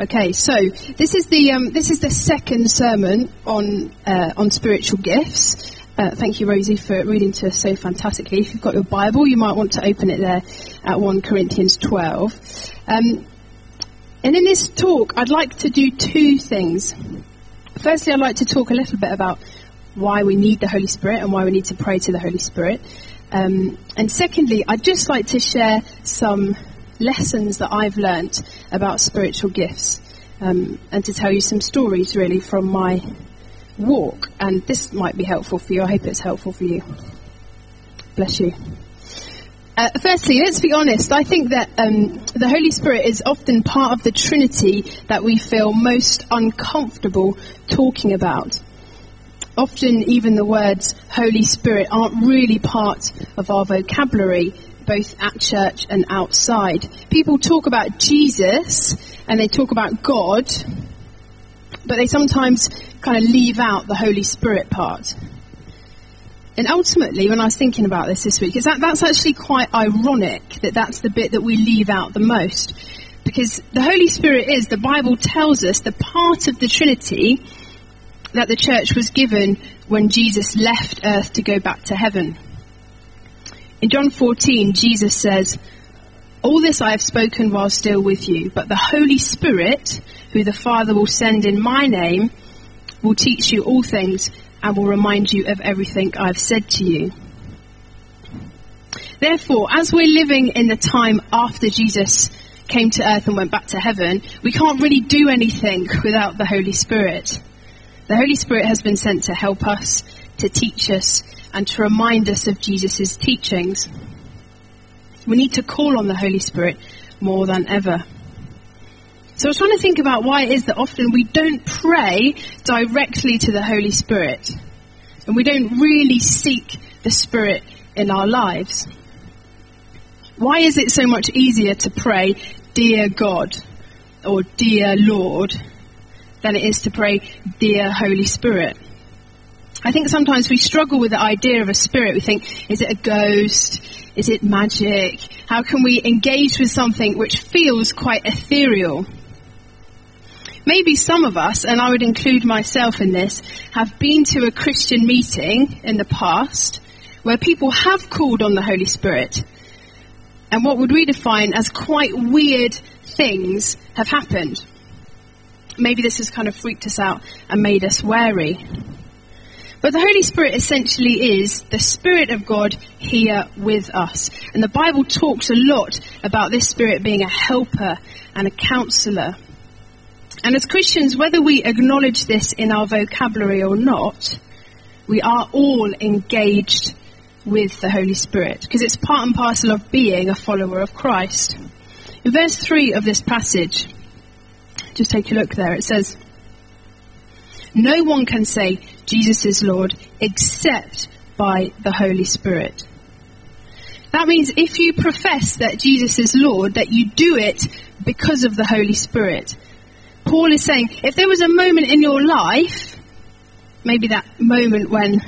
Okay, so this is the um, this is the second sermon on uh, on spiritual gifts. Uh, thank you, Rosie, for reading to us so fantastically. If you've got your Bible, you might want to open it there at 1 Corinthians 12. Um, and in this talk, I'd like to do two things. Firstly, I'd like to talk a little bit about why we need the Holy Spirit and why we need to pray to the Holy Spirit. Um, and secondly, I'd just like to share some lessons that I've learnt about spiritual gifts um, and to tell you some stories really from my walk. And this might be helpful for you. I hope it's helpful for you. Bless you. Uh, firstly, let's be honest. I think that um, the Holy Spirit is often part of the Trinity that we feel most uncomfortable talking about. Often, even the words Holy Spirit aren't really part of our vocabulary both at church and outside. People talk about Jesus and they talk about God, but they sometimes kind of leave out the Holy Spirit part. And ultimately, when I was thinking about this this week, is that that's actually quite ironic that that's the bit that we leave out the most. Because the Holy Spirit is, the Bible tells us, the part of the Trinity that the church was given when Jesus left earth to go back to heaven. In John 14, Jesus says, All this I have spoken while still with you, but the Holy Spirit, who the Father will send in my name, will teach you all things and will remind you of everything I've said to you. Therefore, as we're living in the time after Jesus came to earth and went back to heaven, we can't really do anything without the Holy Spirit. The Holy Spirit has been sent to help us, to teach us, and to remind us of Jesus' teachings. We need to call on the Holy Spirit more than ever. So I was trying to think about why it is that often we don't pray directly to the Holy Spirit. And we don't really seek the Spirit in our lives. Why is it so much easier to pray, Dear God, or Dear Lord, than it is to pray, Dear Holy Spirit? I think sometimes we struggle with the idea of a spirit. We think, is it a ghost? Is it magic? How can we engage with something which feels quite ethereal? Maybe some of us, and I would include myself in this, have been to a Christian meeting in the past where people have called on the Holy Spirit. And what would we define as quite weird things have happened? Maybe this has kind of freaked us out and made us wary. But the Holy Spirit essentially is the Spirit of God here with us. And the Bible talks a lot about this Spirit being a helper and a counselor. And as Christians, whether we acknowledge this in our vocabulary or not, we are all engaged with the Holy Spirit because it's part and parcel of being a follower of Christ. In verse 3 of this passage, just take a look there, it says, no one can say Jesus is Lord except by the Holy Spirit. That means if you profess that Jesus is Lord, that you do it because of the Holy Spirit. Paul is saying, if there was a moment in your life, maybe that moment when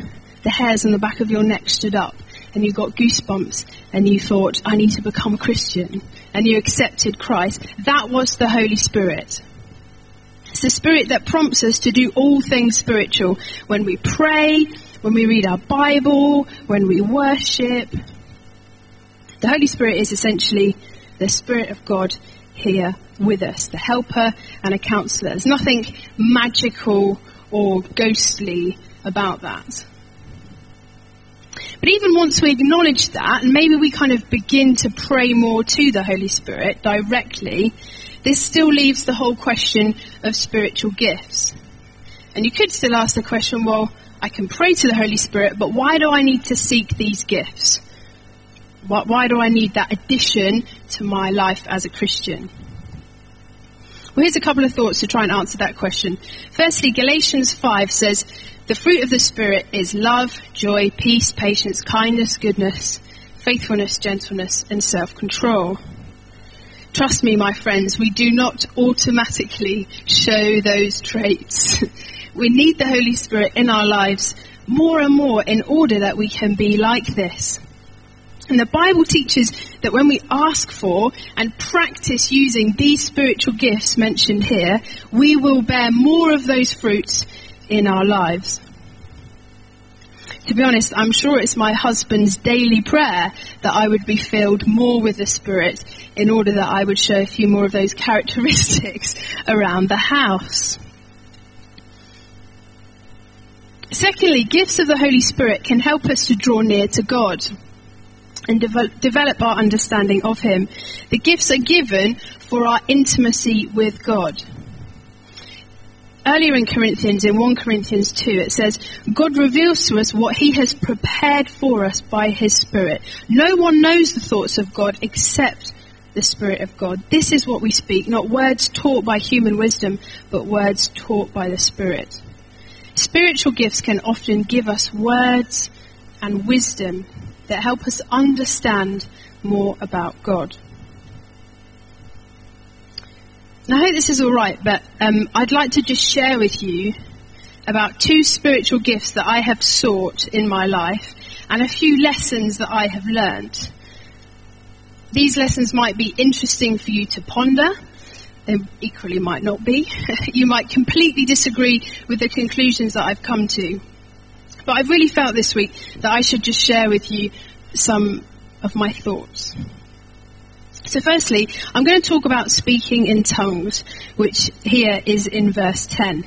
the hairs on the back of your neck stood up and you got goosebumps and you thought, I need to become a Christian, and you accepted Christ, that was the Holy Spirit. It's the Spirit that prompts us to do all things spiritual. When we pray, when we read our Bible, when we worship. The Holy Spirit is essentially the Spirit of God here with us, the helper and a counselor. There's nothing magical or ghostly about that. But even once we acknowledge that, and maybe we kind of begin to pray more to the Holy Spirit directly, this still leaves the whole question of spiritual gifts. And you could still ask the question, well, I can pray to the Holy Spirit, but why do I need to seek these gifts? Why, why do I need that addition to my life as a Christian? Well, here's a couple of thoughts to try and answer that question. Firstly, Galatians 5 says, the fruit of the Spirit is love, joy, peace, patience, kindness, goodness, faithfulness, gentleness, and self-control. Trust me, my friends, we do not automatically show those traits. we need the Holy Spirit in our lives more and more in order that we can be like this. And the Bible teaches that when we ask for and practice using these spiritual gifts mentioned here, we will bear more of those fruits in our lives. To be honest, I'm sure it's my husband's daily prayer that I would be filled more with the Spirit in order that I would show a few more of those characteristics around the house. Secondly, gifts of the Holy Spirit can help us to draw near to God and develop, develop our understanding of Him. The gifts are given for our intimacy with God. Earlier in Corinthians, in 1 Corinthians 2, it says, God reveals to us what He has prepared for us by His Spirit. No one knows the thoughts of God except the Spirit of God. This is what we speak, not words taught by human wisdom, but words taught by the Spirit. Spiritual gifts can often give us words and wisdom that help us understand more about God. I hope this is all right, but um, I'd like to just share with you about two spiritual gifts that I have sought in my life and a few lessons that I have learned. These lessons might be interesting for you to ponder. They equally might not be. you might completely disagree with the conclusions that I've come to. But I've really felt this week that I should just share with you some of my thoughts. So firstly, I'm going to talk about speaking in tongues, which here is in verse 10.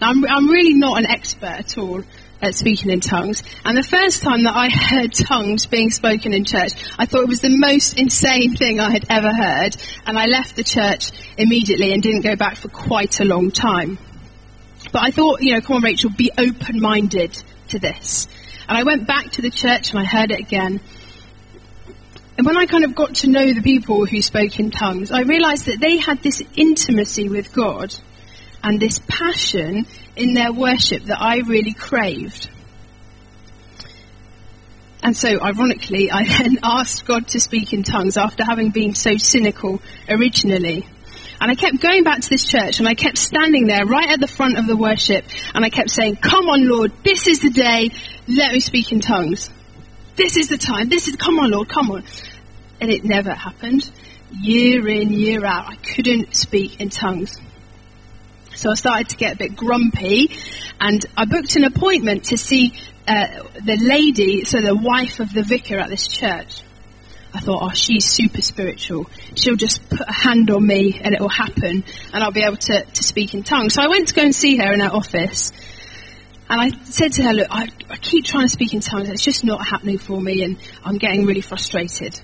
Now, I'm, I'm really not an expert at all at speaking in tongues. And the first time that I heard tongues being spoken in church, I thought it was the most insane thing I had ever heard. And I left the church immediately and didn't go back for quite a long time. But I thought, you know, come on, Rachel, be open minded to this. And I went back to the church and I heard it again. And when I kind of got to know the people who spoke in tongues, I realized that they had this intimacy with God and this passion in their worship that I really craved. And so, ironically, I then asked God to speak in tongues after having been so cynical originally. And I kept going back to this church and I kept standing there right at the front of the worship and I kept saying, Come on, Lord, this is the day, let me speak in tongues. This is the time, this is, come on, Lord, come on. And it never happened. Year in, year out, I couldn't speak in tongues. So I started to get a bit grumpy, and I booked an appointment to see uh, the lady, so the wife of the vicar at this church. I thought, oh, she's super spiritual. She'll just put a hand on me and it will happen, and I'll be able to, to speak in tongues. So I went to go and see her in her office, and I said to her, look, I, I keep trying to speak in tongues, it's just not happening for me, and I'm getting really frustrated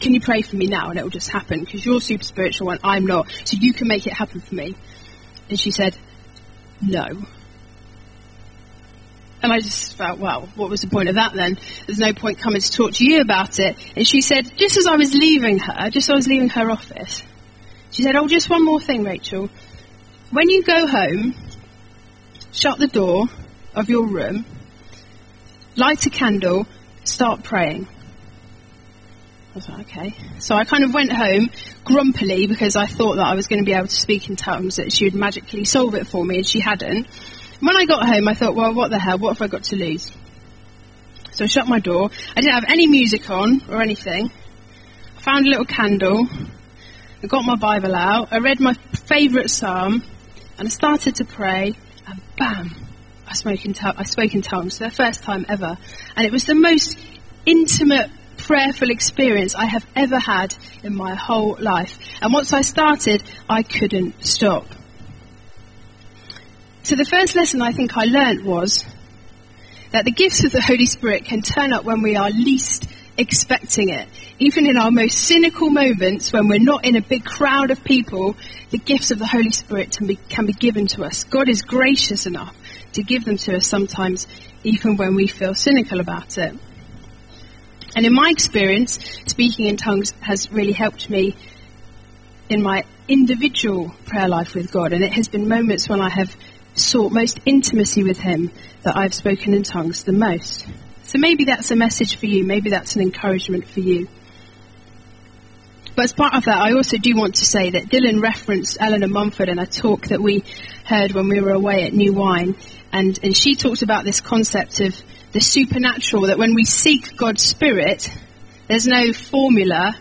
can you pray for me now and it will just happen because you're super spiritual and I'm not, so you can make it happen for me. And she said, no. And I just felt, well, what was the point of that then? There's no point coming to talk to you about it. And she said, just as I was leaving her, just as I was leaving her office, she said, oh, just one more thing, Rachel. When you go home, shut the door of your room, light a candle, start praying. Was like, okay. So I kind of went home grumpily because I thought that I was going to be able to speak in tongues, that she would magically solve it for me, and she hadn't. When I got home, I thought, well, what the hell? What have I got to lose? So I shut my door. I didn't have any music on or anything. I found a little candle. I got my Bible out. I read my favourite psalm, and I started to pray, and bam, I spoke in, I spoke in tongues for the first time ever. And it was the most intimate prayerful experience I have ever had in my whole life. And once I started, I couldn't stop. So the first lesson I think I learned was that the gifts of the Holy Spirit can turn up when we are least expecting it. Even in our most cynical moments, when we're not in a big crowd of people, the gifts of the Holy Spirit can be, can be given to us. God is gracious enough to give them to us sometimes, even when we feel cynical about it. And in my experience, speaking in tongues has really helped me in my individual prayer life with God. And it has been moments when I have sought most intimacy with Him that I've spoken in tongues the most. So maybe that's a message for you. Maybe that's an encouragement for you. But as part of that, I also do want to say that Dylan referenced Eleanor Mumford in a talk that we heard when we were away at New Wine. And, and she talked about this concept of the supernatural, that when we seek God's Spirit, There's no formula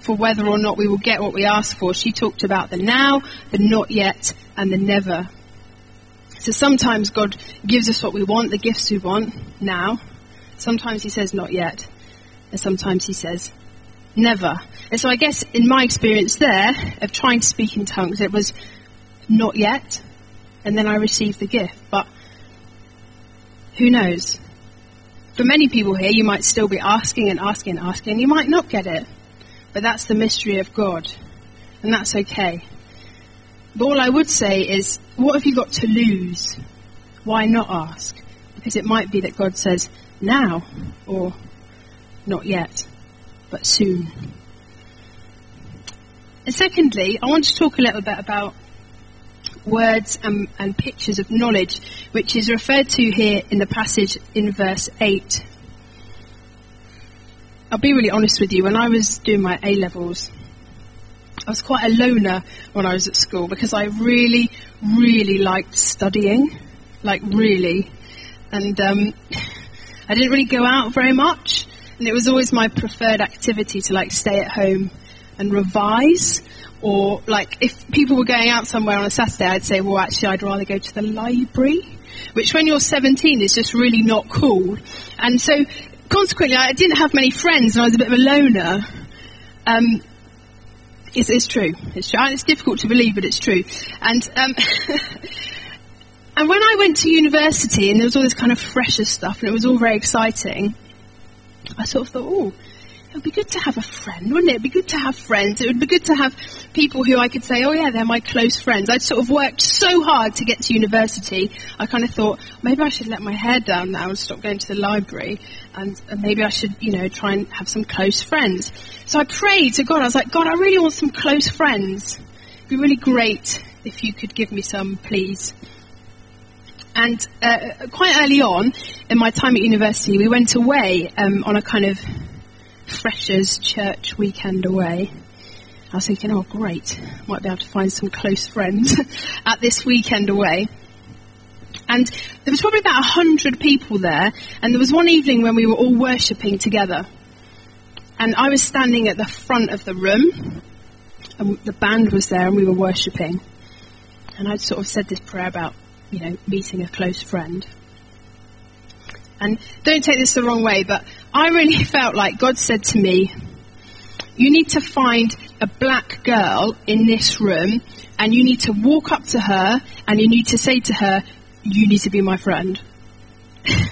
for whether or not we will get what we ask for. She talked about the now, the not yet, and the never. So sometimes God gives us what we want, the gifts we want, now. Sometimes He says not yet. And sometimes He says never. And so I guess in my experience there of trying to speak in tongues, it was not yet. And then I received the gift. But who knows? For many people here, you might still be asking and asking and asking, and you might not get it. But that's the mystery of God. And that's okay. But all I would say is, what have you got to lose? Why not ask? Because it might be that God says, now, or not yet, but soon. And secondly, I want to talk a little bit about words and, and pictures of knowledge, which is referred to here in the passage in verse 8. I'll be really honest with you, when I was doing my A levels, I was quite a loner when I was at school because I really, really liked studying. Like, really. And um, I didn't really go out very much. And it was always my preferred activity to like stay at home and revise or like if people were going out somewhere on a Saturday, I'd say, well, actually, I'd rather go to the library, which when you're 17 is just really not cool. And so, consequently, I didn't have many friends, and I was a bit of a loner. Um, it's, it's true. It's true. It's difficult to believe, but it's true. And um, and when I went to university, and there was all this kind of fresher stuff, and it was all very exciting. I sort of thought, oh, it would be good to have a friend, wouldn't it? It'd be good to have friends. It would be good to have people who I could say, oh yeah, they're my close friends. I'd sort of worked so hard to get to university. I kind of thought maybe I should let my hair down now and stop going to the library, and, and maybe I should, you know, try and have some close friends. So I prayed to God. I was like, God, I really want some close friends. It'd be really great if you could give me some, please. And uh, quite early on in my time at university, we went away um, on a kind of freshers church weekend away. I was thinking, oh great, might be able to find some close friends at this weekend away. And there was probably about a hundred people there, and there was one evening when we were all worshipping together. And I was standing at the front of the room, and the band was there, and we were worshipping. And I'd sort of said this prayer about, you know, meeting a close friend. And don't take this the wrong way, but I really felt like God said to me, You need to find a black girl in this room, and you need to walk up to her, and you need to say to her, You need to be my friend. and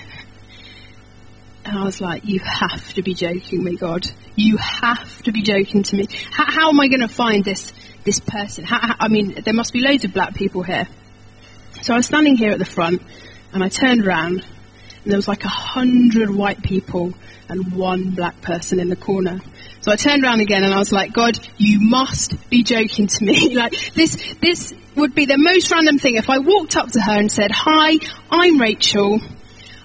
I was like, You have to be joking me, God. You have to be joking to me. How, how am I going to find this, this person? How, how, I mean, there must be loads of black people here. So I was standing here at the front, and I turned around, and there was like a hundred white people and one black person in the corner. So I turned around again and I was like, God, you must be joking to me. like this, this would be the most random thing if I walked up to her and said, hi, I'm Rachel.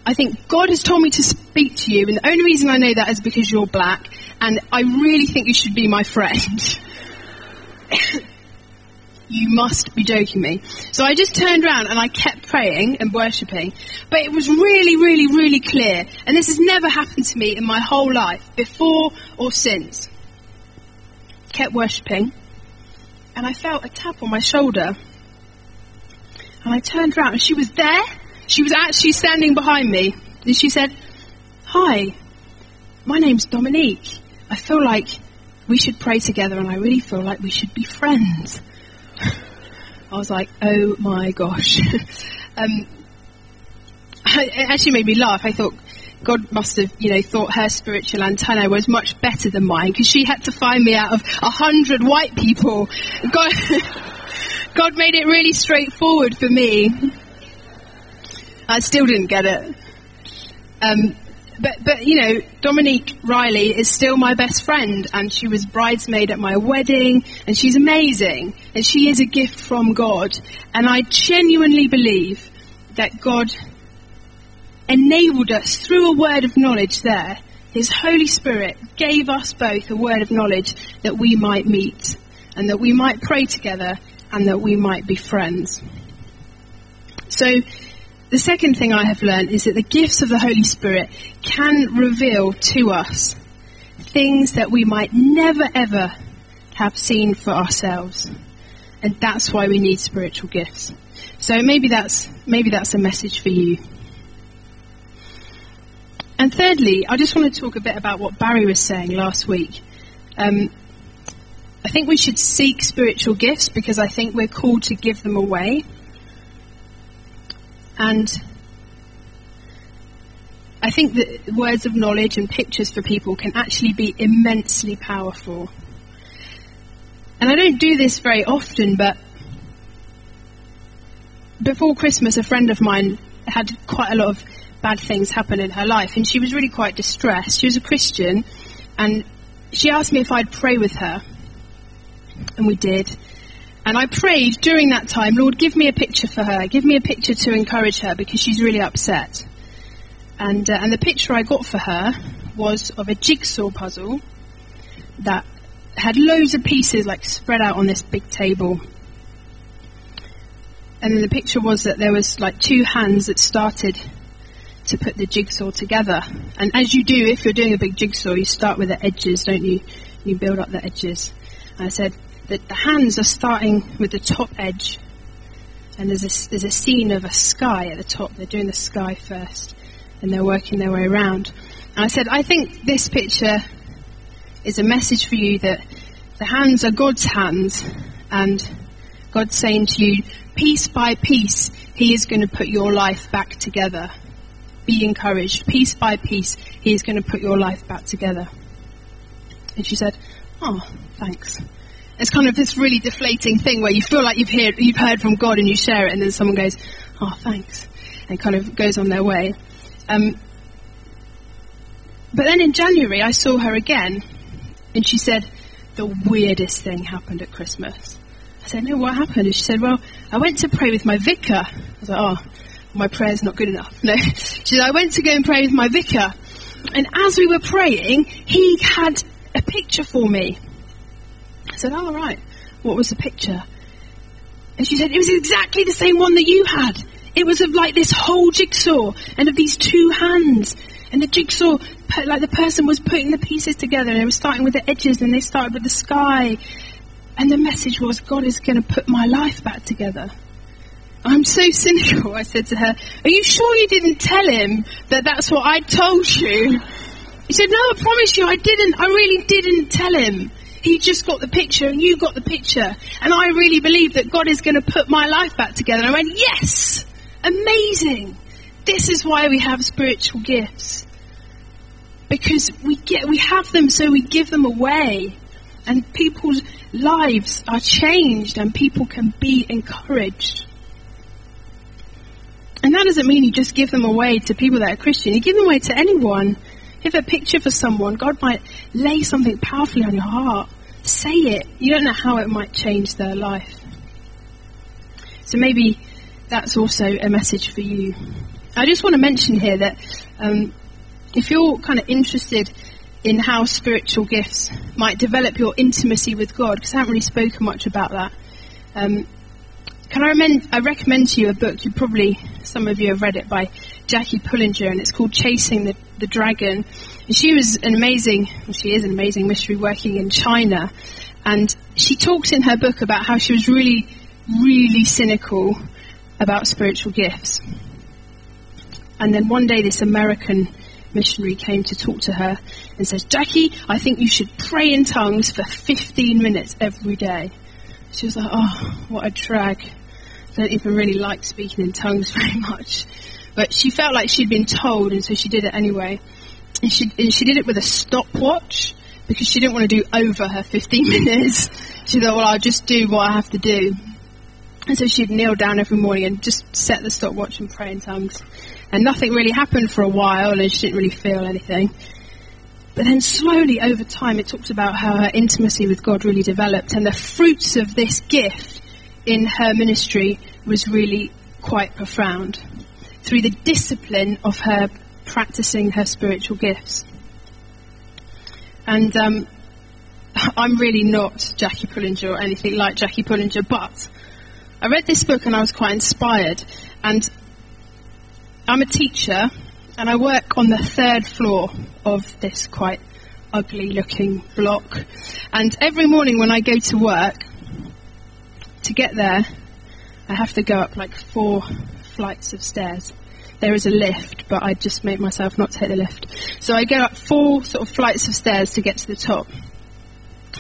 I think God has told me to speak to you and the only reason I know that is because you're black and I really think you should be my friend. you must be joking me. So I just turned around and I kept praying and worshipping. But it was really, really, really clear. And this has never happened to me in my whole life, before or since. Kept worshipping. And I felt a tap on my shoulder. And I turned around and she was there. She was actually standing behind me. And she said, Hi, my name's Dominique. I feel like we should pray together and I really feel like we should be friends. I was like, oh my gosh. um, it actually made me laugh. I thought God must have, you know, thought her spiritual antenna was much better than mine because she had to find me out of a hundred white people. God, God made it really straightforward for me. I still didn't get it. Um, but, but, you know, Dominique Riley is still my best friend, and she was bridesmaid at my wedding, and she's amazing, and she is a gift from God. And I genuinely believe that God enabled us through a word of knowledge there. His Holy Spirit gave us both a word of knowledge that we might meet, and that we might pray together, and that we might be friends. So, the second thing I have learned is that the gifts of the Holy Spirit can reveal to us things that we might never ever have seen for ourselves. And that's why we need spiritual gifts. So maybe that's maybe that's a message for you. And thirdly, I just want to talk a bit about what Barry was saying last week. Um, I think we should seek spiritual gifts because I think we're called to give them away. And I think that words of knowledge and pictures for people can actually be immensely powerful. And I don't do this very often, but before Christmas, a friend of mine had quite a lot of bad things happen in her life, and she was really quite distressed. She was a Christian, and she asked me if I'd pray with her, and we did. And I prayed during that time, Lord, give me a picture for her, give me a picture to encourage her because she's really upset. And, uh, and the picture I got for her was of a jigsaw puzzle that had loads of pieces like spread out on this big table. And then the picture was that there was like two hands that started to put the jigsaw together. And as you do, if you're doing a big jigsaw, you start with the edges, don't you? You build up the edges. And I said that the hands are starting with the top edge. And there's a, there's a scene of a sky at the top. They're doing the sky first. And they're working their way around. And I said, I think this picture is a message for you that the hands are God's hands. And God's saying to you, piece by piece, He is going to put your life back together be encouraged. Piece by piece, He is going to put your life back together. And she said, Oh, thanks. It's kind of this really deflating thing where you feel like you've heard, you've heard from God and you share it, and then someone goes, Oh, thanks, and kind of goes on their way. Um, but then in January, I saw her again, and she said, The weirdest thing happened at Christmas. I said, No, what happened? And she said, Well, I went to pray with my vicar. I was like, Oh, my prayer's not good enough. No. She said, I went to go and pray with my vicar. And as we were praying, he had a picture for me. Said, oh, all right. What was the picture? And she said, it was exactly the same one that you had. It was of like this whole jigsaw and of these two hands. And the jigsaw, like the person was putting the pieces together and they were starting with the edges and they started with the sky. And the message was, God is going to put my life back together. I'm so cynical, I said to her. Are you sure you didn't tell him that that's what I told you? He said, No, I promise you, I didn't. I really didn't tell him. He just got the picture and you got the picture. And I really believe that God is going to put my life back together. And I went, Yes! Amazing! This is why we have spiritual gifts. Because we get, we have them so we give them away. And people's lives are changed and people can be encouraged. And that doesn't mean you just give them away to people that are Christian. You give them away to anyone. Give a picture for someone. God might lay something powerfully on your heart. Say it. You don't know how it might change their life. So maybe that's also a message for you. I just want to mention here that um, if you're kind of interested in how spiritual gifts might develop your intimacy with God, because I haven't really spoken much about that, um, can I, recommend, I recommend to you a book, you probably, some of you have read it, by Jackie Pullinger, and it's called Chasing the, the Dragon. And she was an amazing, well, she is an amazing mystery working in China. And she talks in her book about how she was really, really cynical about spiritual gifts. And then one day this American missionary came to talk to her and says, Jackie, I think you should pray in tongues for 15 minutes every day. She was like, oh, what a drag I don't even really like speaking in tongues very much. But she felt like she'd been told, and so she did it anyway. And she, and she did it with a stopwatch because she didn't want to do over her 15 minutes. She thought, well, I'll just do what I have to do. And so she'd kneel down every morning and just set the stopwatch and pray in tongues. And nothing really happened for a while, and she didn't really feel anything. But then slowly over time, it talks about how her intimacy with God really developed, and the fruits of this gift in her ministry was really quite profound through the discipline of her practicing her spiritual gifts. And um, I'm really not Jackie Pullinger or anything like Jackie Pullinger, but I read this book and I was quite inspired. And I'm a teacher and I work on the third floor of this quite ugly looking block. And every morning when I go to work, to get there, I have to go up like four flights of stairs. There is a lift, but I just make myself not take the lift. So I go up four sort of flights of stairs to get to the top.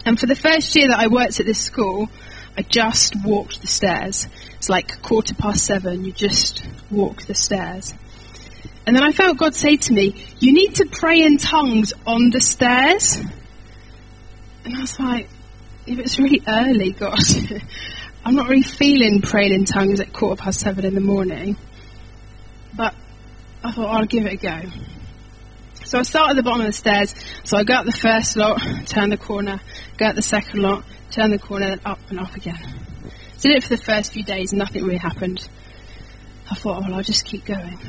And for the first year that I worked at this school, I just walked the stairs. It's like quarter past seven, you just walk the stairs. And then I felt God say to me, You need to pray in tongues on the stairs. And I was like, If it's really early, God, I'm not really feeling praying in tongues at quarter past seven in the morning. But I thought I'll give it a go. So I start at the bottom of the stairs. So I go up the first lot, turn the corner, go up the second lot, turn the corner, then up and up again. Did it for the first few days, nothing really happened. I thought, oh, well, I'll just keep going.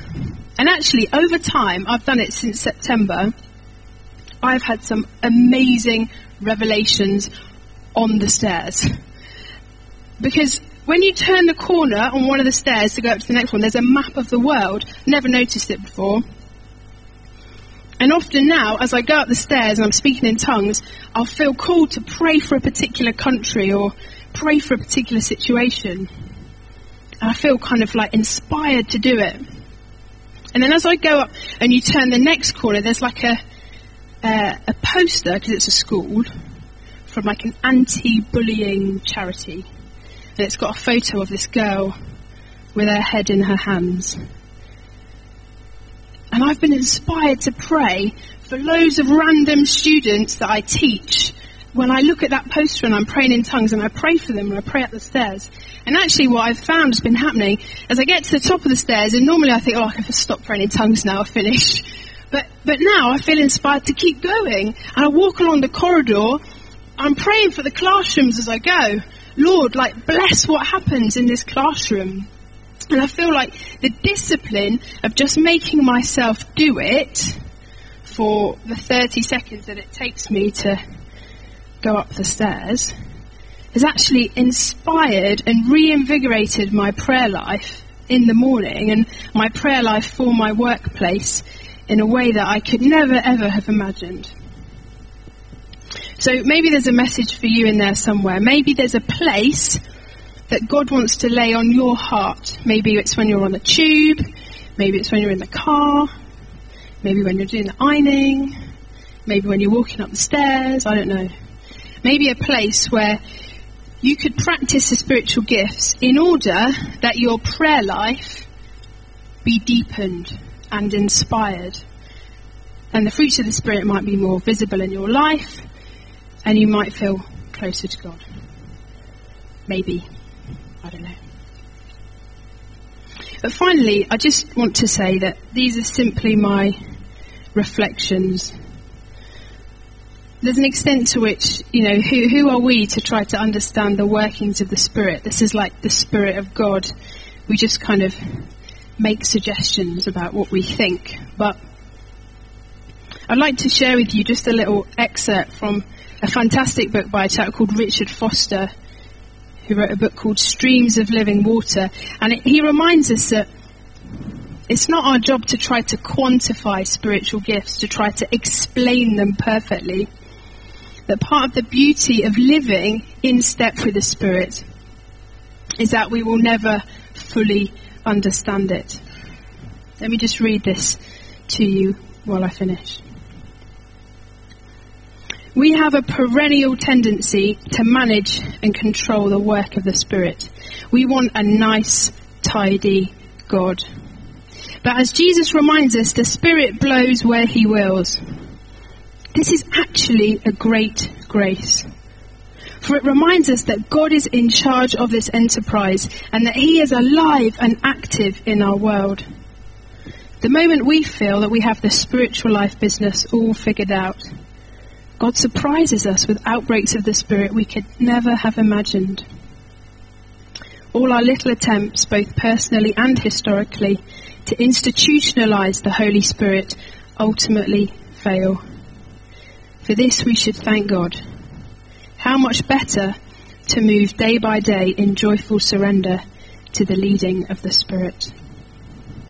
And actually, over time, I've done it since September. I've had some amazing revelations on the stairs. Because when you turn the corner on one of the stairs to go up to the next one, there's a map of the world. Never noticed it before. And often now, as I go up the stairs and I'm speaking in tongues, I'll feel called to pray for a particular country or pray for a particular situation. And I feel kind of like inspired to do it. And then as I go up and you turn the next corner, there's like a, uh, a poster, because it's a school, from like an anti-bullying charity. It's got a photo of this girl with her head in her hands. And I've been inspired to pray for loads of random students that I teach when I look at that poster and I'm praying in tongues and I pray for them and I pray up the stairs. And actually what I've found has been happening as I get to the top of the stairs and normally I think, oh, I can stop praying in tongues now, I'll finish. But, but now I feel inspired to keep going and I walk along the corridor. I'm praying for the classrooms as I go. Lord, like bless what happens in this classroom. And I feel like the discipline of just making myself do it for the 30 seconds that it takes me to go up the stairs has actually inspired and reinvigorated my prayer life in the morning and my prayer life for my workplace in a way that I could never ever have imagined. So maybe there's a message for you in there somewhere. Maybe there's a place that God wants to lay on your heart. Maybe it's when you're on the tube, maybe it's when you're in the car, maybe when you're doing the ironing, maybe when you're walking up the stairs, I don't know. Maybe a place where you could practice the spiritual gifts in order that your prayer life be deepened and inspired. And the fruits of the Spirit might be more visible in your life, and you might feel closer to God. Maybe. I don't know. But finally, I just want to say that these are simply my reflections. There's an extent to which, you know, who, who are we to try to understand the workings of the Spirit? This is like the Spirit of God. We just kind of make suggestions about what we think. But I'd like to share with you just a little excerpt from a fantastic book by a chap called Richard Foster who wrote a book called Streams of Living Water. And it, he reminds us that it's not our job to try to quantify spiritual gifts, to try to explain them perfectly. That part of the beauty of living in step with the Spirit is that we will never fully understand it. Let me just read this to you while I finish. We have a perennial tendency to manage and control the work of the Spirit. We want a nice, tidy God. But as Jesus reminds us, the Spirit blows where He wills. This is actually a great grace. For it reminds us that God is in charge of this enterprise and that He is alive and active in our world. The moment we feel that we have the spiritual life business all figured out, God surprises us with outbreaks of the Spirit we could never have imagined. All our little attempts, both personally and historically, to institutionalize the Holy Spirit ultimately fail. For this we should thank God. How much better to move day by day in joyful surrender to the leading of the Spirit.